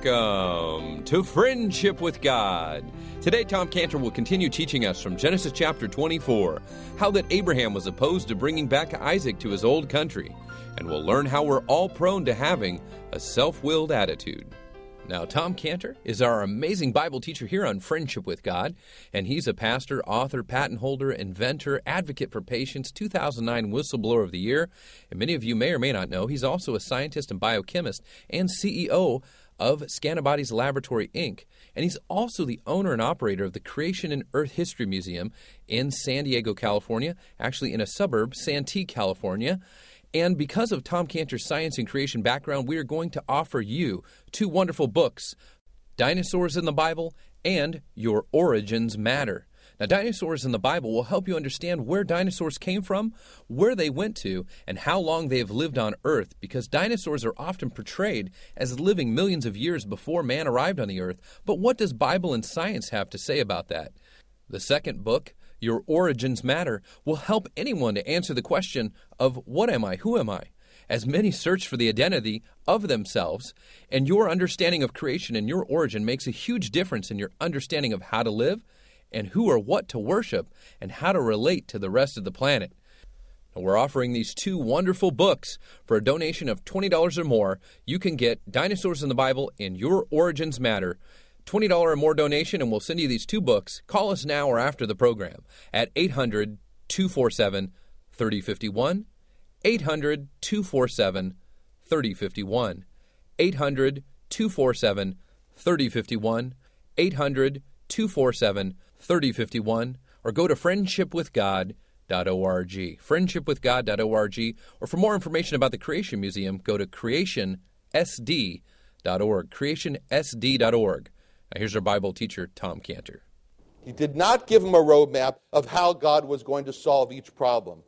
Welcome to Friendship with God. Today, Tom Cantor will continue teaching us from Genesis chapter 24 how that Abraham was opposed to bringing back Isaac to his old country, and we'll learn how we're all prone to having a self willed attitude. Now, Tom Cantor is our amazing Bible teacher here on Friendship with God, and he's a pastor, author, patent holder, inventor, advocate for patients, 2009 Whistleblower of the Year. And many of you may or may not know he's also a scientist and biochemist and CEO of Scantibodies Laboratory, Inc. And he's also the owner and operator of the Creation and Earth History Museum in San Diego, California, actually in a suburb, Santee, California. And because of Tom Cantor's science and creation background, we are going to offer you two wonderful books Dinosaurs in the Bible and Your Origins Matter. Now, dinosaurs in the Bible will help you understand where dinosaurs came from, where they went to, and how long they have lived on Earth, because dinosaurs are often portrayed as living millions of years before man arrived on the Earth. But what does Bible and science have to say about that? The second book, Your Origins Matter, will help anyone to answer the question of what am I? Who am I? As many search for the identity of themselves, and your understanding of creation and your origin makes a huge difference in your understanding of how to live and who or what to worship and how to relate to the rest of the planet. Now, we're offering these two wonderful books for a donation of $20 or more. You can get Dinosaurs in the Bible and Your Origins Matter. $20 or more donation, and we'll send you these two books. Call us now or after the program at 800 247 3051. 800 247 3051. 800 247 3051. 800 247 3051 or go to friendshipwithgod.org. Friendshipwithgod.org. Or for more information about the Creation Museum, go to creationsd.org. Creationsd.org. Now, here's our Bible teacher, Tom Cantor. He did not give him a roadmap of how God was going to solve each problem.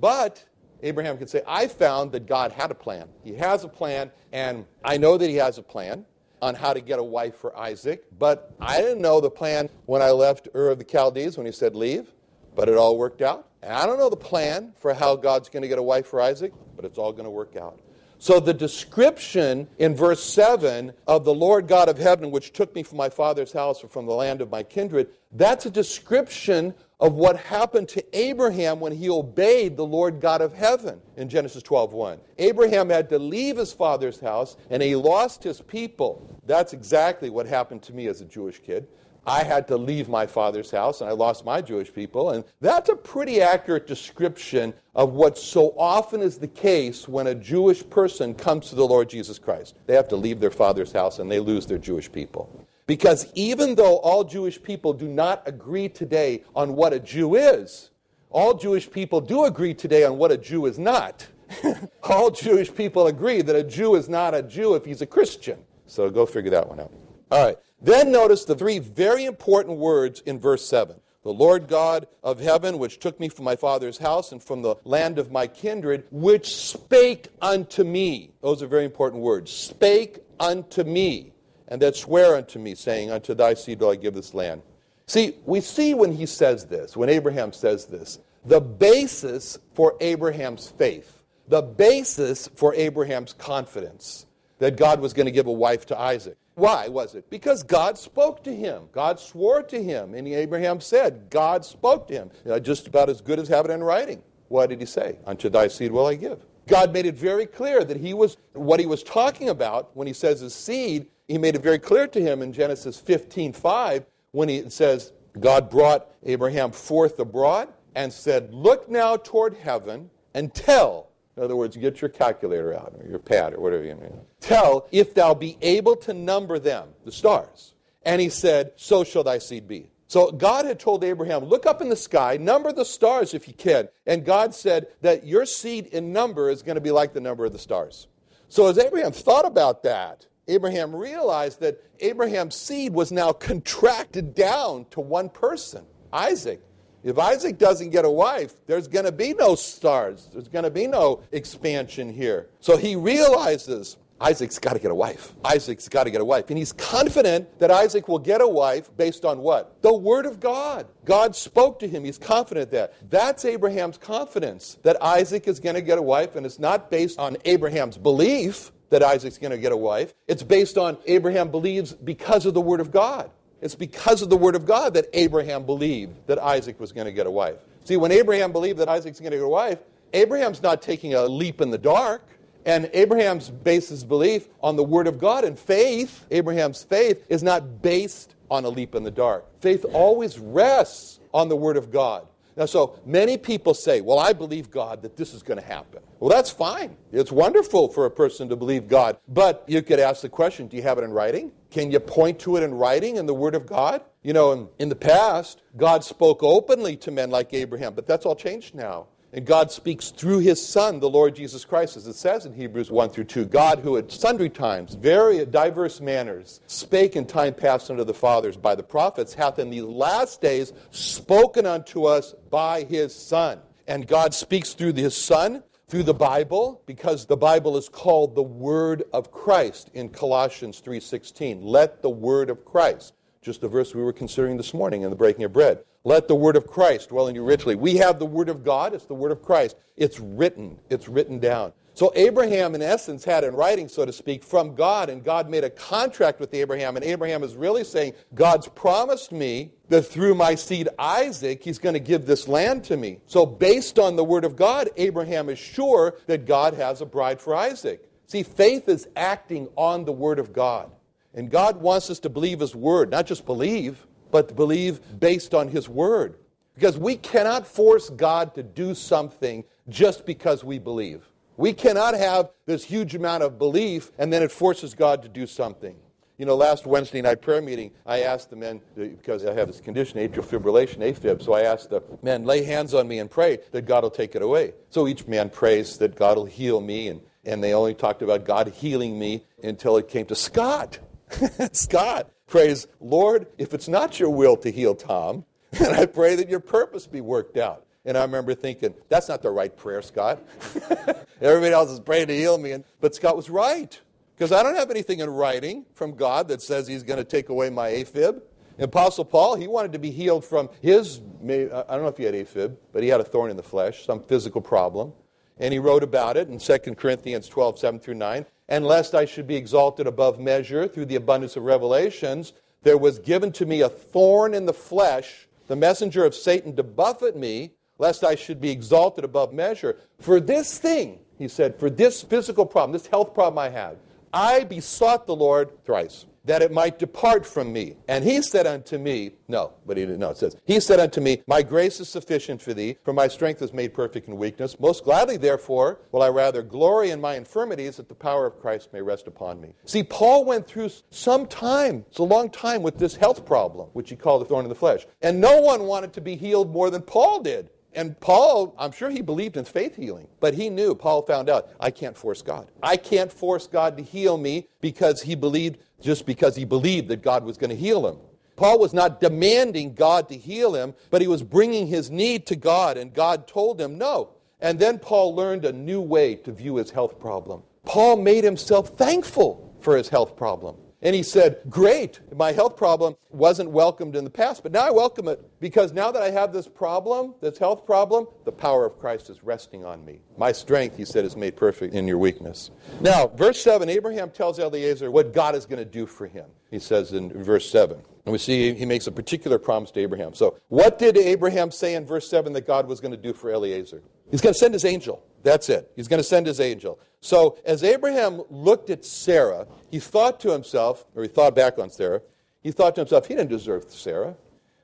But Abraham can say, I found that God had a plan. He has a plan, and I know that he has a plan on how to get a wife for Isaac. But I didn't know the plan when I left Ur of the Chaldees when he said leave, but it all worked out. And I don't know the plan for how God's going to get a wife for Isaac, but it's all going to work out. So the description in verse 7 of the Lord God of heaven, which took me from my father's house or from the land of my kindred, that's a description of what happened to Abraham when he obeyed the Lord God of heaven in Genesis 12:1. Abraham had to leave his father's house and he lost his people. That's exactly what happened to me as a Jewish kid. I had to leave my father's house and I lost my Jewish people. And that's a pretty accurate description of what so often is the case when a Jewish person comes to the Lord Jesus Christ. They have to leave their father's house and they lose their Jewish people. Because even though all Jewish people do not agree today on what a Jew is, all Jewish people do agree today on what a Jew is not. all Jewish people agree that a Jew is not a Jew if he's a Christian. So go figure that one out. All right. Then notice the three very important words in verse 7. The Lord God of heaven, which took me from my father's house and from the land of my kindred, which spake unto me. Those are very important words. Spake unto me. And that swear unto me, saying, Unto thy seed will I give this land. See, we see when he says this, when Abraham says this, the basis for Abraham's faith, the basis for Abraham's confidence that God was going to give a wife to Isaac. Why was it? Because God spoke to him. God swore to him. And Abraham said, God spoke to him. Uh, just about as good as having it in writing. What did he say? Unto thy seed will I give. God made it very clear that he was what he was talking about when he says his seed. He made it very clear to him in Genesis 15 5 when he says, God brought Abraham forth abroad and said, Look now toward heaven and tell in other words, get your calculator out or your pad or whatever you mean. Tell if thou be able to number them, the stars. And he said, So shall thy seed be. So God had told Abraham, Look up in the sky, number the stars if you can. And God said that your seed in number is going to be like the number of the stars. So as Abraham thought about that, Abraham realized that Abraham's seed was now contracted down to one person, Isaac. If Isaac doesn't get a wife, there's going to be no stars. There's going to be no expansion here. So he realizes Isaac's got to get a wife. Isaac's got to get a wife. And he's confident that Isaac will get a wife based on what? The Word of God. God spoke to him. He's confident that. That's Abraham's confidence that Isaac is going to get a wife, and it's not based on Abraham's belief. that Isaac's going to get a wife. It's based on Abraham believes because of the Word of God. It's because of the Word of God that Abraham believed that Isaac was going to get a wife. See, when Abraham believed that Isaac's going to get a wife, Abraham's not taking a leap in the dark. And Abraham's based his belief on the Word of God and faith. Abraham's faith is not based on a leap in the dark. Faith always rests on the Word of God. Now, so many people say, Well, I believe God that this is going to happen. Well, that's fine. It's wonderful for a person to believe God. But you could ask the question do you have it in writing? Can you point to it in writing in the Word of God? You know, in, in the past, God spoke openly to men like Abraham, but that's all changed now. And God speaks through his Son, the Lord Jesus Christ, as it says in Hebrews 1 through 2. God, who at sundry times, very diverse manners, spake in time past unto the fathers by the prophets, hath in these last days spoken unto us by his Son. And God speaks through his Son, through the Bible, because the Bible is called the Word of Christ in Colossians 3.16. Let the Word of Christ, just the verse we were considering this morning in the breaking of bread. Let the word of Christ dwell in you richly. We have the word of God, it's the word of Christ. It's written, it's written down. So Abraham, in essence, had in writing, so to speak, from God, and God made a contract with Abraham. And Abraham is really saying, God's promised me that through my seed Isaac, he's going to give this land to me. So, based on the word of God, Abraham is sure that God has a bride for Isaac. See, faith is acting on the word of God. And God wants us to believe his word, not just believe but believe based on His Word. Because we cannot force God to do something just because we believe. We cannot have this huge amount of belief and then it forces God to do something. You know, last Wednesday night prayer meeting, I asked the men, uh, because I have this condition, atrial fibrillation, AFib, so I asked the men, lay hands on me and pray that God will take it away. So each man prays that God will heal me, and, and they only talked about God healing me until it came to Scott. Scott prays, Lord, if it's not your will to heal Tom, then I pray that your purpose be worked out. And I remember thinking, that's not the right prayer, Scott. Everybody else is praying to heal me. And, but Scott was right. Because I don't have anything in writing from God that says he's going to take away my AFib. And Apostle Paul, he wanted to be healed from his, I don't know if he had AFib, but he had a thorn in the flesh, some physical problem. And he wrote about it in 2 Corinthians 12, 7 through 9 and lest I should be exalted above measure through the abundance of revelations, there was given to me a thorn in the flesh, the messenger of Satan to buffet me, lest I should be exalted above measure. For this thing, he said, for this physical problem, this health problem I have, I besought the Lord thrice that it might depart from me. And he said unto me, no, but he didn't know. It says, He said unto me, My grace is sufficient for thee, for my strength is made perfect in weakness. Most gladly, therefore, will I rather glory in my infirmities, that the power of Christ may rest upon me. See, Paul went through some time, it's a long time, with this health problem, which he called the thorn in the flesh. And no one wanted to be healed more than Paul did. And Paul, I'm sure he believed in faith healing, but he knew, Paul found out, I can't force God. I can't force God to heal me because he believed just because he believed that God was going to heal him. Paul was not demanding God to heal him, but he was bringing his need to God, and God told him no. And then Paul learned a new way to view his health problem. Paul made himself thankful for his health problem. And he said, Great, my health problem wasn't welcomed in the past, but now I welcome it because now that I have this problem, this health problem, the power of Christ is resting on me. My strength, he said, is made perfect in your weakness. Now, verse 7, Abraham tells Eliezer what God is going to do for him. He says in verse 7. And we see he makes a particular promise to Abraham. So, what did Abraham say in verse 7 that God was going to do for Eliezer? He's going to send his angel. That's it. He's going to send his angel. So, as Abraham looked at Sarah, he thought to himself, or he thought back on Sarah, he thought to himself, he didn't deserve Sarah.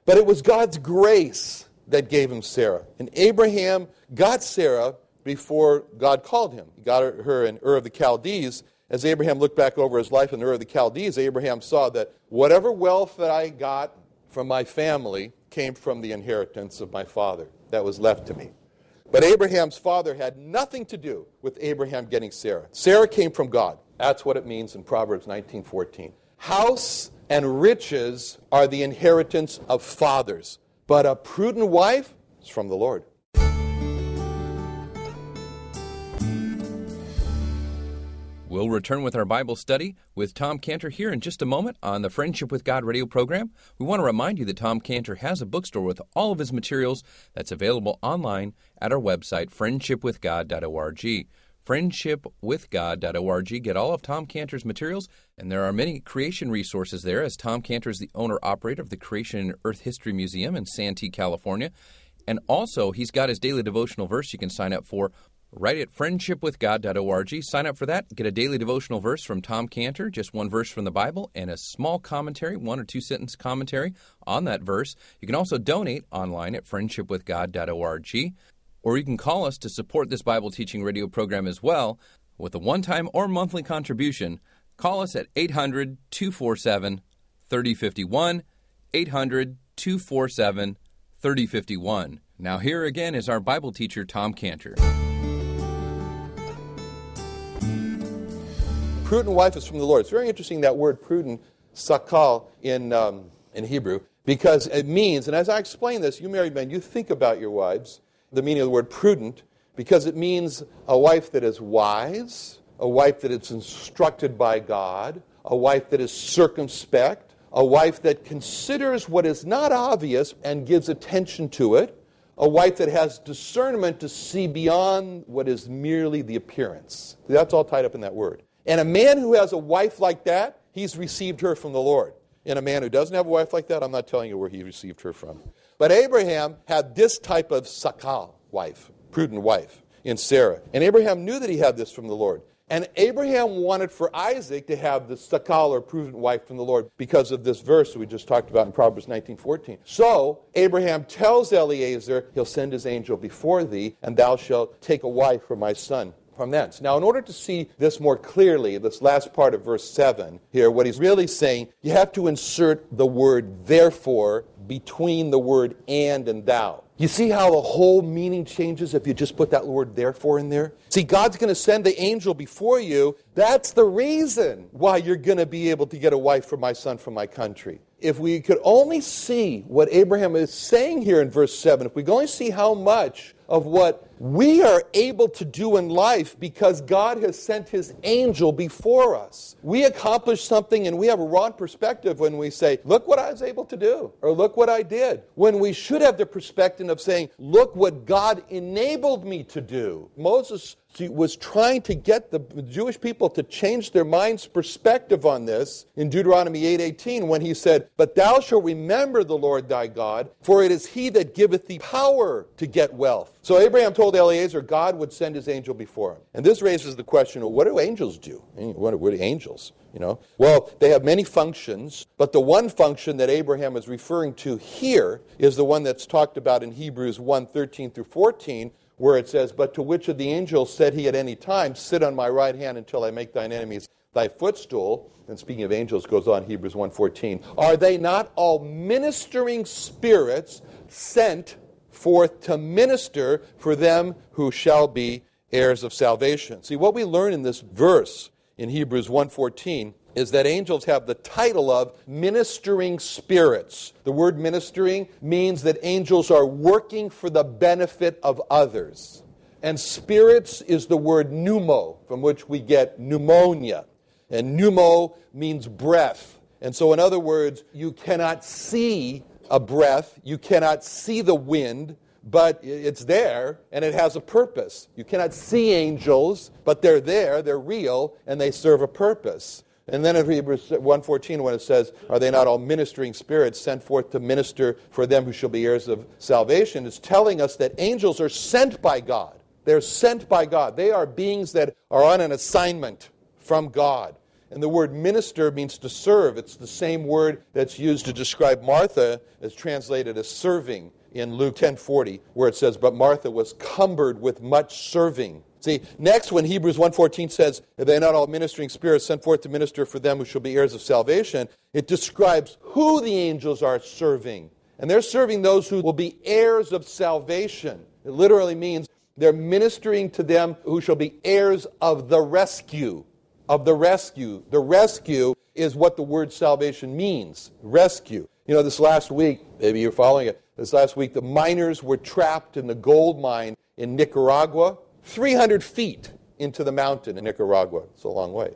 But it was God's grace that gave him Sarah. And Abraham got Sarah before God called him. He got her in Ur of the Chaldees. As Abraham looked back over his life in Ur of the Chaldees, Abraham saw that whatever wealth that I got from my family came from the inheritance of my father that was left to me. But Abraham's father had nothing to do with Abraham getting Sarah. Sarah came from God. That's what it means in Proverbs 19:14. House and riches are the inheritance of fathers, but a prudent wife is from the Lord. We'll return with our Bible study with Tom Cantor here in just a moment on the Friendship with God radio program. We want to remind you that Tom Cantor has a bookstore with all of his materials that's available online at our website, friendshipwithgod.org friendshipwithgod.org. Get all of Tom Cantor's materials, and there are many creation resources there, as Tom Cantor is the owner operator of the Creation and Earth History Museum in Santee, California. And also, he's got his daily devotional verse you can sign up for right at friendshipwithgod.org. Sign up for that. Get a daily devotional verse from Tom Cantor, just one verse from the Bible, and a small commentary, one or two sentence commentary on that verse. You can also donate online at friendshipwithgod.org, or you can call us to support this Bible teaching radio program as well with a one time or monthly contribution. Call us at 800 247 3051. 800 247 3051. Now, here again is our Bible teacher, Tom Cantor. Prudent wife is from the Lord. It's very interesting that word prudent, sakal, in, um, in Hebrew, because it means, and as I explain this, you married men, you think about your wives, the meaning of the word prudent, because it means a wife that is wise, a wife that is instructed by God, a wife that is circumspect, a wife that considers what is not obvious and gives attention to it, a wife that has discernment to see beyond what is merely the appearance. That's all tied up in that word. And a man who has a wife like that, he's received her from the Lord. And a man who doesn't have a wife like that, I'm not telling you where he received her from. But Abraham had this type of sakal wife, prudent wife, in Sarah. And Abraham knew that he had this from the Lord. And Abraham wanted for Isaac to have the sakal or prudent wife from the Lord because of this verse we just talked about in Proverbs 19:14. So Abraham tells Eliezer, he'll send his angel before thee, and thou shalt take a wife for my son from thence. Now, in order to see this more clearly, this last part of verse 7 here, what he's really saying, you have to insert the word therefore between the word and and thou. You see how the whole meaning changes if you just put that word therefore in there? See, God's going to send the angel before you. That's the reason why you're going to be able to get a wife for my son from my country. If we could only see what Abraham is saying here in verse 7, if we could only see how much of what we are able to do in life because God has sent his angel before us. We accomplish something and we have a wrong perspective when we say, Look what I was able to do, or look what I did. When we should have the perspective of saying, Look what God enabled me to do. Moses was trying to get the Jewish people to change their mind's perspective on this in Deuteronomy 8:18 when he said, "But thou shalt remember the Lord thy God, for it is he that giveth thee power to get wealth." So Abraham told Eliezer God would send his angel before him. And this raises the question, well, what do angels do? What are, what are angels? You know? Well, they have many functions, but the one function that Abraham is referring to here is the one that's talked about in Hebrews 1 13 through 14, where it says, But to which of the angels said he at any time, Sit on my right hand until I make thine enemies thy footstool? And speaking of angels, goes on Hebrews 1.14. Are they not all ministering spirits sent forth to minister for them who shall be heirs of salvation? See, what we learn in this verse in Hebrews 1.14 is that angels have the title of ministering spirits. The word ministering means that angels are working for the benefit of others. And spirits is the word pneumo, from which we get pneumonia. And pneumo means breath. And so, in other words, you cannot see a breath, you cannot see the wind, but it's there and it has a purpose. You cannot see angels, but they're there, they're real, and they serve a purpose. And then in Hebrews 1.14, when it says, Are they not all ministering spirits sent forth to minister for them who shall be heirs of salvation? It's telling us that angels are sent by God. They're sent by God. They are beings that are on an assignment from God. And the word minister means to serve. It's the same word that's used to describe Martha, as translated as serving in Luke 10:40, where it says, "But Martha was cumbered with much serving." See, next when Hebrews 1:14 says, they "Are not all ministering spirits sent forth to minister for them who shall be heirs of salvation?" It describes who the angels are serving. And they're serving those who will be heirs of salvation. It literally means they're ministering to them who shall be heirs of the rescue. Of the rescue. The rescue is what the word salvation means. Rescue. You know, this last week, maybe you're following it, this last week, the miners were trapped in the gold mine in Nicaragua, 300 feet into the mountain in Nicaragua. It's a long way.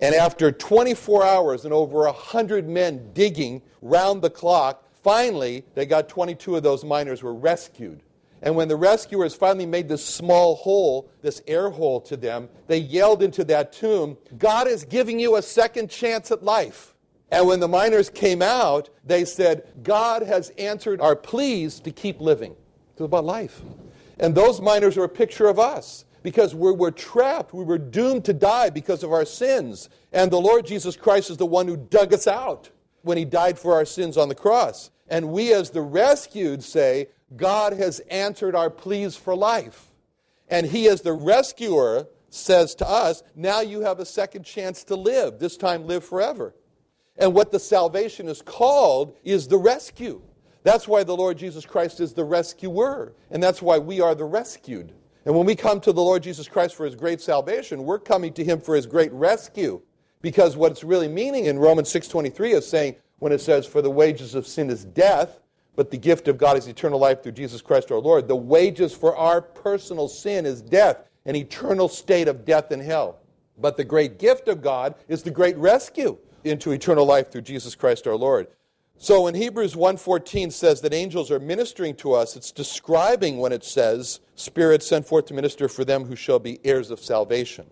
And after 24 hours and over 100 men digging round the clock, finally, they got 22 of those miners were rescued. And when the rescuers finally made this small hole, this air hole to them, they yelled into that tomb, God is giving you a second chance at life. And when the miners came out, they said, God has answered our pleas to keep living. It's about life. And those miners are a picture of us because we were trapped. We were doomed to die because of our sins. And the Lord Jesus Christ is the one who dug us out when he died for our sins on the cross. And we, as the rescued, say, God has answered our pleas for life. And he, as the rescuer, says to us, now you have a second chance to live, this time live forever. And what the salvation is called is the rescue. That's why the Lord Jesus Christ is the rescuer, and that's why we are the rescued. And when we come to the Lord Jesus Christ for his great salvation, we're coming to him for his great rescue. Because what it's really meaning in Romans 6:23 is saying when it says for the wages of sin is death, but the gift of God is eternal life through Jesus Christ our Lord. The wages for our personal sin is death, an eternal state of death and hell. But the great gift of God is the great rescue into eternal life through Jesus Christ our Lord. So when Hebrews 1:14 says that angels are ministering to us, it's describing when it says, "Spirit sent forth to minister for them who shall be heirs of salvation."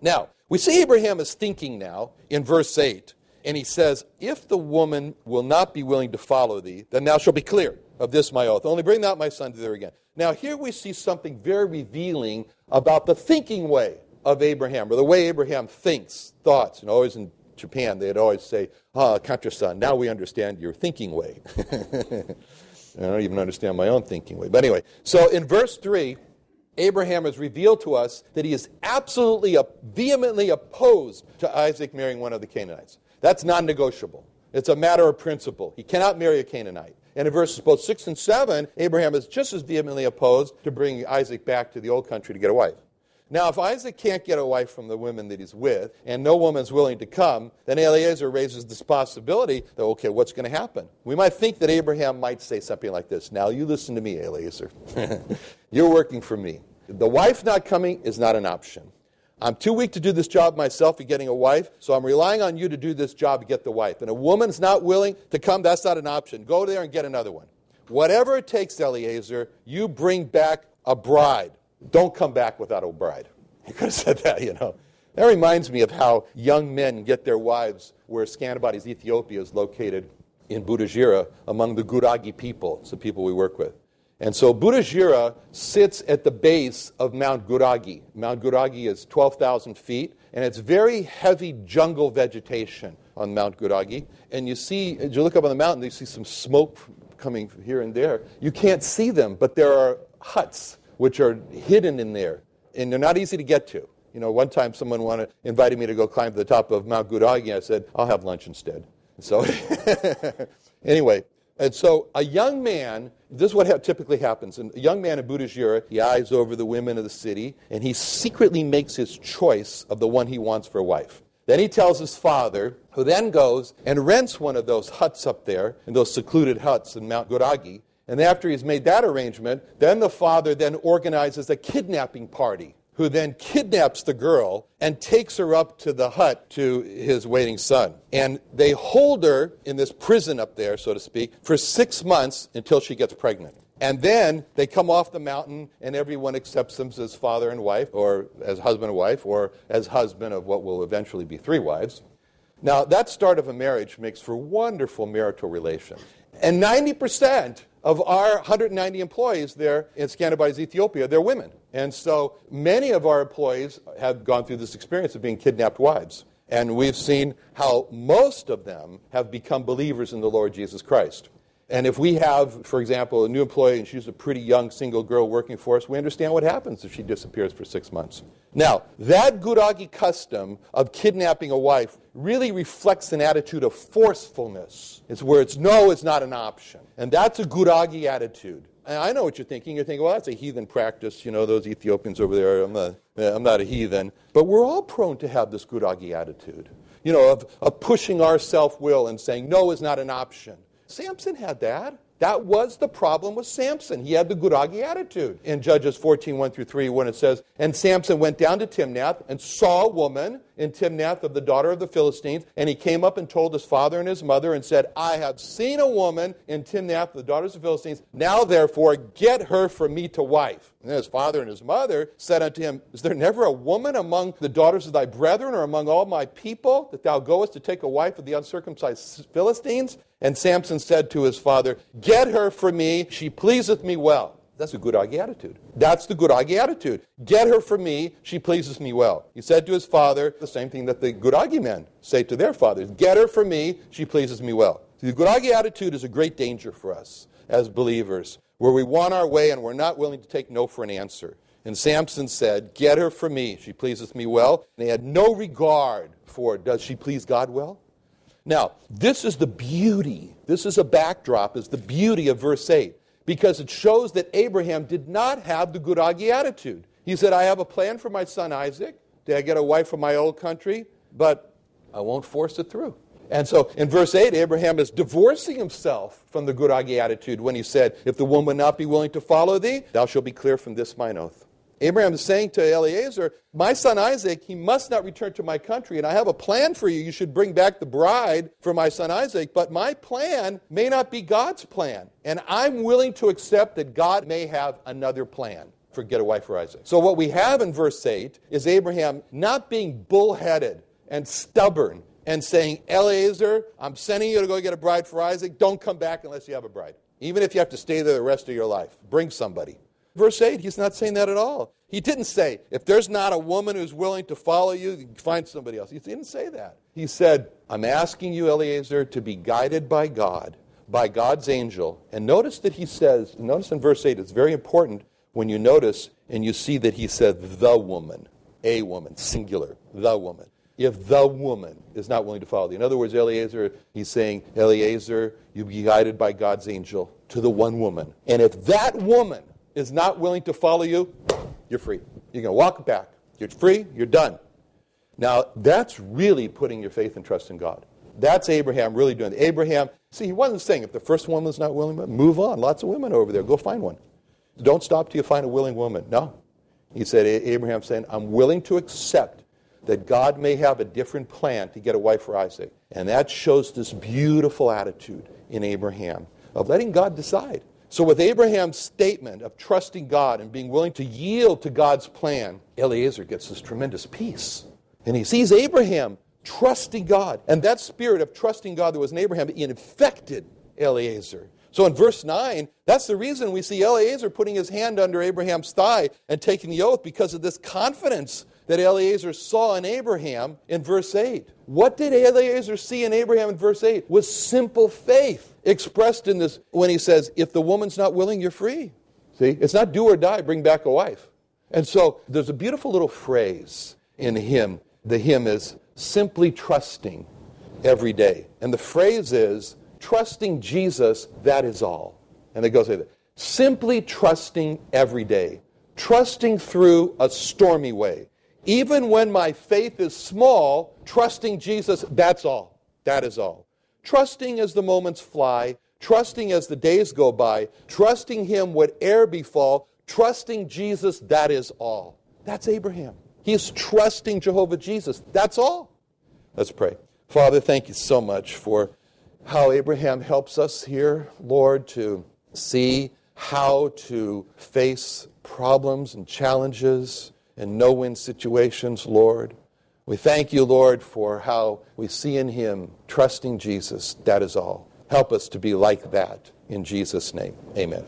Now, we see Abraham is thinking now in verse 8, and he says, If the woman will not be willing to follow thee, then thou shalt be clear of this my oath. Only bring not my son to thee again. Now, here we see something very revealing about the thinking way of Abraham, or the way Abraham thinks, thoughts. And always in Japan, they'd always say, Ah, Contra-san, now we understand your thinking way. I don't even understand my own thinking way. But anyway, so in verse 3, Abraham has revealed to us that he is absolutely, vehemently opposed to Isaac marrying one of the Canaanites. That's non negotiable. It's a matter of principle. He cannot marry a Canaanite. And in verses both 6 and 7, Abraham is just as vehemently opposed to bringing Isaac back to the old country to get a wife. Now, if Isaac can't get a wife from the women that he's with, and no woman's willing to come, then Eliezer raises this possibility that, okay, what's going to happen? We might think that Abraham might say something like this Now, you listen to me, Eliezer. You're working for me. The wife not coming is not an option. I'm too weak to do this job myself of getting a wife, so I'm relying on you to do this job to get the wife. And a woman's not willing to come, that's not an option. Go there and get another one. Whatever it takes, Eliezer, you bring back a bride. Don't come back without a bride. He could have said that, you know. That reminds me of how young men get their wives where Scantibodies Ethiopia is located in Butajira among the Gurage people. It's the people we work with. And so Butajira sits at the base of Mount Gurage. Mount Gurage is 12,000 feet, and it's very heavy jungle vegetation on Mount Gurage. And you see, as you look up on the mountain, you see some smoke coming here and there. You can't see them, but there are huts which are hidden in there, and they're not easy to get to. You know, one time someone wanted, invited me to go climb to the top of Mount Gurage. I said, I'll have lunch instead. So, anyway, and so a young man, this is what typically happens. And a young man in Butajira, he eyes over the women of the city, and he secretly makes his choice of the one he wants for a wife. Then he tells his father, who then goes and rents one of those huts up there, in those secluded huts in Mount Gurage, and after he's made that arrangement, then the father then organizes a kidnapping party who then kidnaps the girl and takes her up to the hut to his waiting son. And they hold her in this prison up there, so to speak, for six months until she gets pregnant. And then they come off the mountain, and everyone accepts them as father and wife, or as husband and wife, or as husband of what will eventually be three wives. Now, that start of a marriage makes for wonderful marital relations. And 90% of our 190 employees there in Scantibodies, Ethiopia, they're women. And so many of our employees have gone through this experience of being kidnapped wives. And we've seen how most of them have become believers in the Lord Jesus Christ. And if we have, for example, a new employee and she's a pretty young single girl working for us, we understand what happens if she disappears for six months. Now, that Gurage custom of kidnapping a wife really reflects an attitude of forcefulness. It's where it's no, it's not an option. And that's a Gurage attitude. And I know what you're thinking. You're thinking, well, that's a heathen practice. You know, those Ethiopians over there, I'm not, eh, I'm not a heathen. But we're all prone to have this Gurage attitude, you know, of, of pushing our self will and saying, no is not an option. Samson had that. That was the problem with Samson. He had the Gurage attitude. In Judges 14, 1 through 3, when it says, And Samson went down to Timnath and saw a woman in Timnath of the daughter of the Philistines. And he came up and told his father and his mother and said, I have seen a woman in Timnath the daughters of the Philistines. Now therefore get her for me to wife. And his father and his mother said unto him, Is there never a woman among the daughters of thy brethren or among all my people that thou goest to take a wife of the uncircumcised Philistines? And Samson said to his father, Get her for me, she pleaseth me well. That's a Gurage attitude. That's the Gurage attitude. Get her for me, she pleases me well. He said to his father the same thing that the Gurage men say to their fathers Get her for me, she pleases me well. The Gurage attitude is a great danger for us as believers, where we want our way and we're not willing to take no for an answer. And Samson said, Get her for me, she pleases me well. And he had no regard for does she please God well? Now, this is the beauty, this is a backdrop, is the beauty of verse 8 because it shows that Abraham did not have the Gurage attitude. He said, I have a plan for my son Isaac. Did I get a wife from my old country? But I won't force it through. And so in verse 8, Abraham is divorcing himself from the Gurage attitude when he said, If the woman not be willing to follow thee, thou shalt be clear from this mine oath. Abraham is saying to Eliezer, My son Isaac, he must not return to my country, and I have a plan for you. You should bring back the bride for my son Isaac, but my plan may not be God's plan. And I'm willing to accept that God may have another plan for get a wife for Isaac. So, what we have in verse 8 is Abraham not being bullheaded and stubborn and saying, Eliezer, I'm sending you to go get a bride for Isaac. Don't come back unless you have a bride. Even if you have to stay there the rest of your life, bring somebody. Verse 8, he's not saying that at all. He didn't say, if there's not a woman who's willing to follow you, find somebody else. He didn't say that. He said, I'm asking you, Eliezer, to be guided by God, by God's angel. And notice that he says, notice in verse 8, it's very important when you notice and you see that he said, the woman, a woman, singular, the woman. If the woman is not willing to follow you. In other words, Eliezer, he's saying, Eliezer, you be guided by God's angel to the one woman. And if that woman is not willing to follow you, you're free. You're going to walk back. You're free, you're done. Now, that's really putting your faith and trust in God. That's Abraham really doing it. Abraham, see, he wasn't saying if the first woman woman's not willing, move on. Lots of women over there. Go find one. Don't stop till you find a willing woman. No. He said, Abraham saying, I'm willing to accept that God may have a different plan to get a wife for Isaac. And that shows this beautiful attitude in Abraham of letting God decide. So, with Abraham's statement of trusting God and being willing to yield to God's plan, Eliezer gets this tremendous peace. And he sees Abraham trusting God. And that spirit of trusting God that was in Abraham infected Eliezer. So in verse 9, that's the reason we see Eliezer putting his hand under Abraham's thigh and taking the oath because of this confidence that Eliezer saw in Abraham in verse 8. What did Eliezer see in Abraham in verse 8? Was simple faith expressed in this when he says, If the woman's not willing, you're free. See? It's not do or die, bring back a wife. And so there's a beautiful little phrase in hymn. The hymn is simply trusting every day. And the phrase is, trusting Jesus, that is all. And it goes like that. Simply trusting every day. Trusting through a stormy way. Even when my faith is small, trusting Jesus, that's all. That is all. Trusting as the moments fly, trusting as the days go by, trusting Him whate'er befall, trusting Jesus, that is all. That's Abraham. He is trusting Jehovah Jesus. That's all. Let's pray. Father, thank you so much for how Abraham helps us here, Lord, to see how to face problems and challenges and no win situations, Lord. We thank you, Lord, for how we see in him trusting Jesus. That is all. Help us to be like that. In Jesus' name, amen.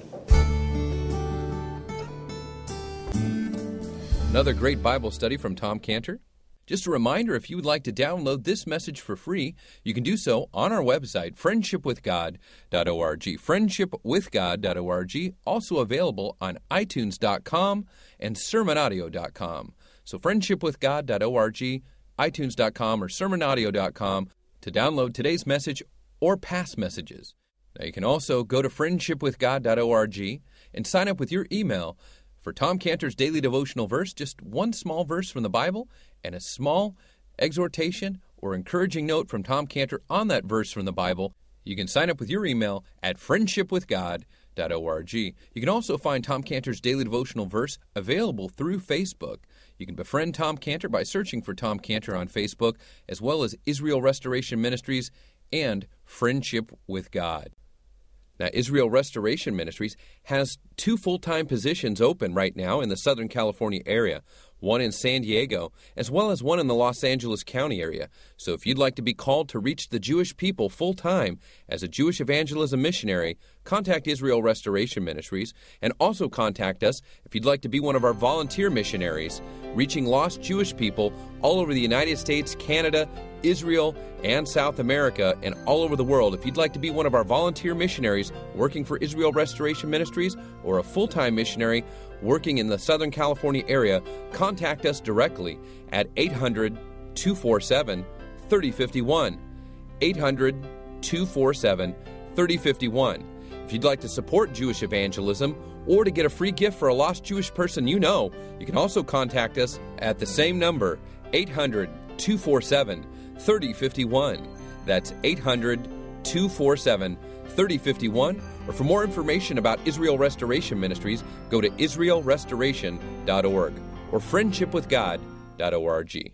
Another great Bible study from Tom Cantor. Just a reminder if you would like to download this message for free, you can do so on our website, friendshipwithgod.org. Friendshipwithgod.org, also available on iTunes.com and sermonaudio.com. So, friendshipwithgod.org, iTunes.com, or sermonaudio.com to download today's message or past messages. Now, you can also go to friendshipwithgod.org and sign up with your email for Tom Cantor's daily devotional verse, just one small verse from the Bible and a small exhortation or encouraging note from Tom Cantor on that verse from the Bible, you can sign up with your email at friendshipwithgod.org. You can also find Tom Cantor's daily devotional verse available through Facebook. You can befriend Tom Cantor by searching for Tom Cantor on Facebook, as well as Israel Restoration Ministries and Friendship with God. Now, Israel Restoration Ministries has two full time positions open right now in the Southern California area one in San Diego, as well as one in the Los Angeles County area. So if you'd like to be called to reach the Jewish people full time as a Jewish evangelism missionary, contact Israel Restoration Ministries and also contact us if you'd like to be one of our volunteer missionaries, reaching lost Jewish people all over the United States, Canada, Israel, and South America, and all over the world. If you'd like to be one of our volunteer missionaries working for Israel Restoration Ministries or a full time missionary working in the Southern California area, contact us directly at 800 247 3051. 800 247 3051. If you'd like to support Jewish evangelism or to get a free gift for a lost Jewish person you know, you can also contact us at the same number, 800 247 3051. That's 800 247 3051. Or for more information about Israel Restoration Ministries, go to israelrestoration.org or friendshipwithgod.org.